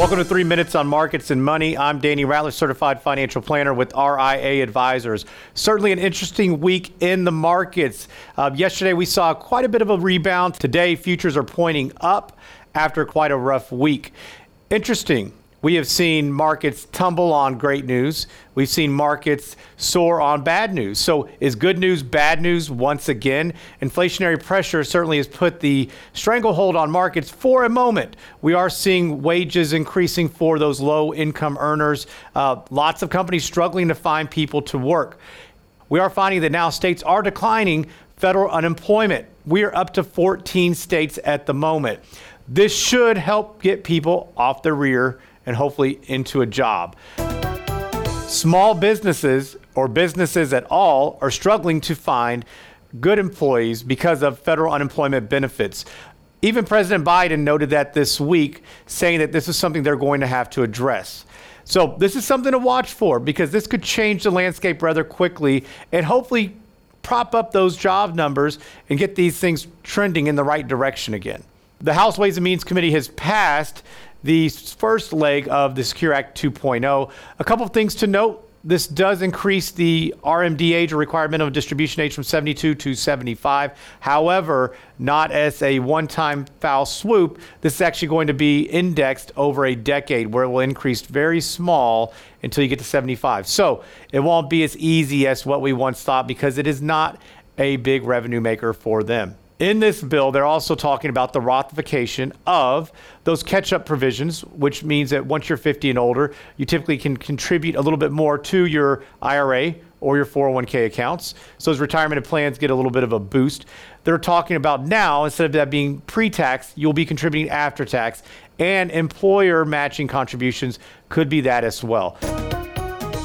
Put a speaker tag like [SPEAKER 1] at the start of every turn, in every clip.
[SPEAKER 1] Welcome to Three Minutes on Markets and Money. I'm Danny Ratliff, certified financial planner with RIA Advisors. Certainly an interesting week in the markets. Uh, yesterday we saw quite a bit of a rebound. Today futures are pointing up after quite a rough week. Interesting. We have seen markets tumble on great news. We've seen markets soar on bad news. So, is good news bad news once again? Inflationary pressure certainly has put the stranglehold on markets for a moment. We are seeing wages increasing for those low income earners. Uh, lots of companies struggling to find people to work. We are finding that now states are declining federal unemployment. We are up to 14 states at the moment. This should help get people off the rear and hopefully into a job. Small businesses or businesses at all are struggling to find good employees because of federal unemployment benefits. Even President Biden noted that this week, saying that this is something they're going to have to address. So, this is something to watch for because this could change the landscape rather quickly and hopefully prop up those job numbers and get these things trending in the right direction again. The House Ways and Means Committee has passed the first leg of the Secure Act 2.0. A couple of things to note. This does increase the RMD age or required minimum distribution age from 72 to 75. However, not as a one time foul swoop. This is actually going to be indexed over a decade where it will increase very small until you get to 75. So it won't be as easy as what we once thought because it is not a big revenue maker for them. In this bill, they're also talking about the Rothification of those catch up provisions, which means that once you're 50 and older, you typically can contribute a little bit more to your IRA or your 401k accounts. So those retirement plans get a little bit of a boost. They're talking about now, instead of that being pre tax, you'll be contributing after tax, and employer matching contributions could be that as well.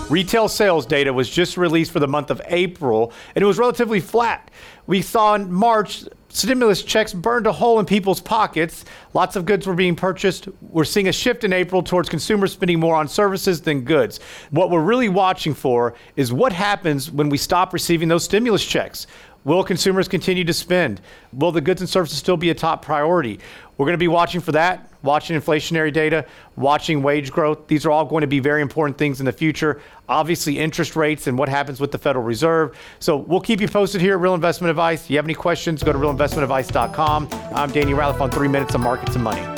[SPEAKER 1] Retail sales data was just released for the month of April, and it was relatively flat. We saw in March stimulus checks burned a hole in people's pockets. Lots of goods were being purchased. We're seeing a shift in April towards consumers spending more on services than goods. What we're really watching for is what happens when we stop receiving those stimulus checks. Will consumers continue to spend? Will the goods and services still be a top priority? We're going to be watching for that, watching inflationary data, watching wage growth. These are all going to be very important things in the future. Obviously, interest rates and what happens with the Federal Reserve. So we'll keep you posted here at Real Investment Advice. If you have any questions, go to realinvestmentadvice.com. I'm Danny Ratliff on three minutes of markets and money.